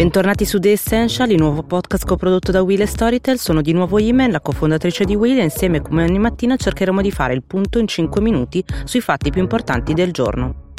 Bentornati su The Essential, il nuovo podcast coprodotto da Will e Storytel. Sono di nuovo Imen, la cofondatrice di Will e insieme come ogni mattina cercheremo di fare il punto in 5 minuti sui fatti più importanti del giorno.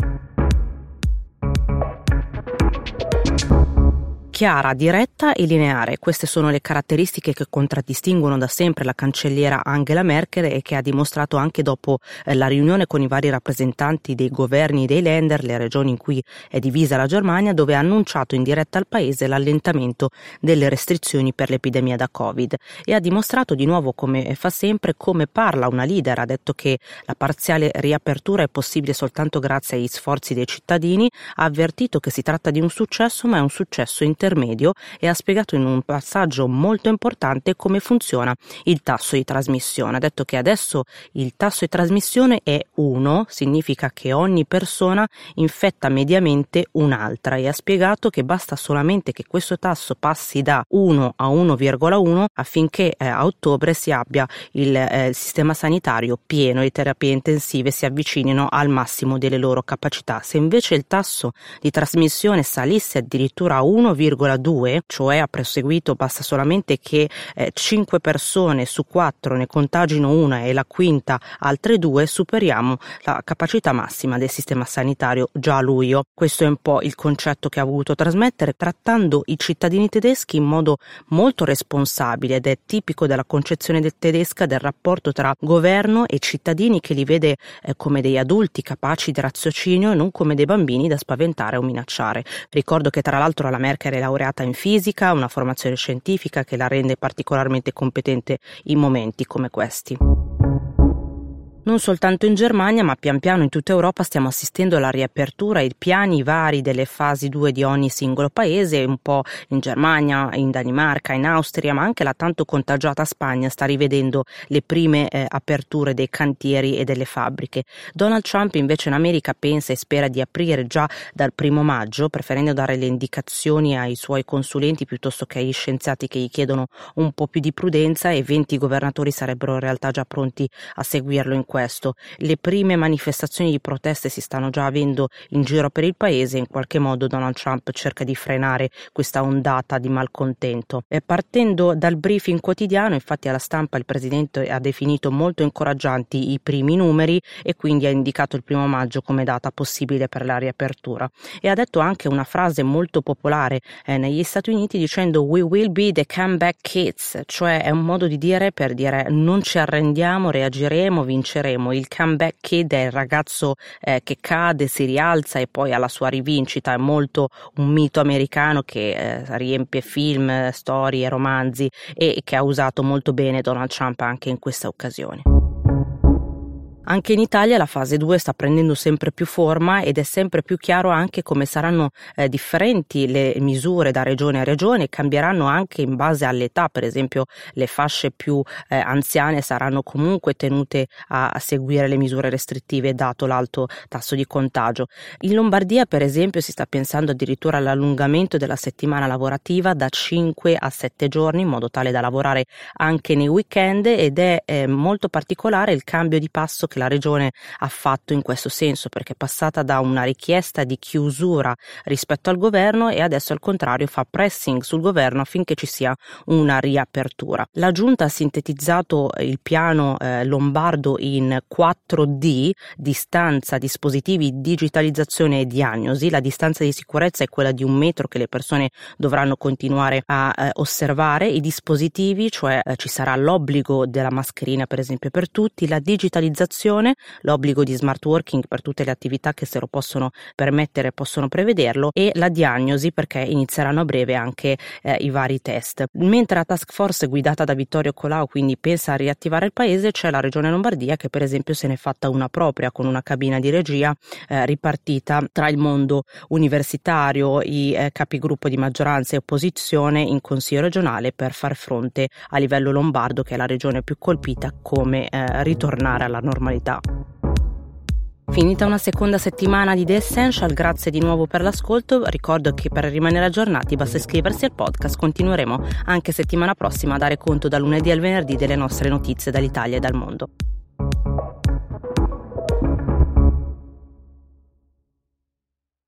Chiara, diretta e lineare. Queste sono le caratteristiche che contraddistinguono da sempre la cancelliera Angela Merkel e che ha dimostrato anche dopo eh, la riunione con i vari rappresentanti dei governi dei Länder, le regioni in cui è divisa la Germania, dove ha annunciato in diretta al paese l'allentamento delle restrizioni per l'epidemia da Covid. E ha dimostrato di nuovo come fa sempre come parla una leader, ha detto che la parziale riapertura è possibile soltanto grazie agli sforzi dei cittadini, ha avvertito che si tratta di un successo ma è un successo interno intermedio e ha spiegato in un passaggio molto importante come funziona il tasso di trasmissione. Ha detto che adesso il tasso di trasmissione è 1, significa che ogni persona infetta mediamente un'altra e ha spiegato che basta solamente che questo tasso passi da 1 a 1,1 affinché eh, a ottobre si abbia il eh, sistema sanitario pieno e terapie intensive si avvicinino al massimo delle loro capacità. Se invece il tasso di trasmissione salisse addirittura a 1,1 1,2, cioè ha proseguito, basta solamente che eh, 5 persone su 4 ne contagino una e la quinta altre due, superiamo la capacità massima del sistema sanitario già a luglio. Questo è un po' il concetto che ha voluto trasmettere, trattando i cittadini tedeschi in modo molto responsabile ed è tipico della concezione del tedesca del rapporto tra governo e cittadini che li vede eh, come dei adulti capaci di raziocinio e non come dei bambini da spaventare o minacciare. Ricordo che tra l'altro la Merkel è laureata in fisica, una formazione scientifica che la rende particolarmente competente in momenti come questi. Non soltanto in Germania, ma pian piano in tutta Europa stiamo assistendo alla riapertura ai piani vari delle fasi 2 di ogni singolo paese, un po' in Germania, in Danimarca, in Austria, ma anche la tanto contagiata Spagna sta rivedendo le prime eh, aperture dei cantieri e delle fabbriche. Donald Trump invece in America pensa e spera di aprire già dal primo maggio, preferendo dare le indicazioni ai suoi consulenti piuttosto che agli scienziati che gli chiedono un po' più di prudenza e 20 governatori sarebbero in realtà già pronti a seguirlo in questo. Le prime manifestazioni di proteste si stanno già avendo in giro per il paese e in qualche modo Donald Trump cerca di frenare questa ondata di malcontento. E partendo dal briefing quotidiano, infatti alla stampa il presidente ha definito molto incoraggianti i primi numeri e quindi ha indicato il primo maggio come data possibile per la riapertura. E ha detto anche una frase molto popolare eh, negli Stati Uniti dicendo We will be the comeback kids, cioè è un modo di dire per dire non ci arrendiamo, reagiremo, vinceremo conosceremo il comeback kid è il ragazzo eh, che cade, si rialza e poi ha la sua rivincita, è molto un mito americano che eh, riempie film, storie, romanzi e che ha usato molto bene Donald Trump anche in questa occasione. Anche in Italia la fase 2 sta prendendo sempre più forma ed è sempre più chiaro anche come saranno eh, differenti le misure da regione a regione, cambieranno anche in base all'età, per esempio le fasce più eh, anziane saranno comunque tenute a, a, seguire le misure restrittive dato l'alto tasso di contagio. In Lombardia per esempio si sta pensando addirittura all'allungamento della settimana lavorativa da 5 a 7 giorni in modo tale da lavorare anche nei weekend ed è eh, molto particolare il cambio di passo che la regione ha fatto in questo senso, perché è passata da una richiesta di chiusura rispetto al governo e adesso al contrario fa pressing sul governo affinché ci sia una riapertura. La giunta ha sintetizzato il piano eh, lombardo in 4D, distanza, dispositivi, digitalizzazione e diagnosi. La distanza di sicurezza è quella di un metro che le persone dovranno continuare a eh, osservare. I dispositivi, cioè eh, ci sarà l'obbligo della mascherina per esempio per tutti, la digitalizzazione formazione, l'obbligo di smart working per tutte le attività che se lo possono permettere possono prevederlo e la diagnosi perché inizieranno a breve anche eh, i vari test. Mentre la task force guidata da Vittorio Colau quindi pensa a riattivare il paese, c'è la regione Lombardia che per esempio se ne è fatta una propria con una cabina di regia eh, ripartita tra il mondo universitario, i eh, capigruppo di maggioranza e opposizione in consiglio regionale per far fronte a livello lombardo che è la regione più colpita come eh, ritornare alla normalità normalità. Finita una seconda settimana di The Essential, grazie di nuovo per l'ascolto. Ricordo che per rimanere aggiornati basta iscriversi al podcast. Continueremo anche settimana prossima a dare conto da lunedì al venerdì delle nostre notizie dall'Italia e dal mondo.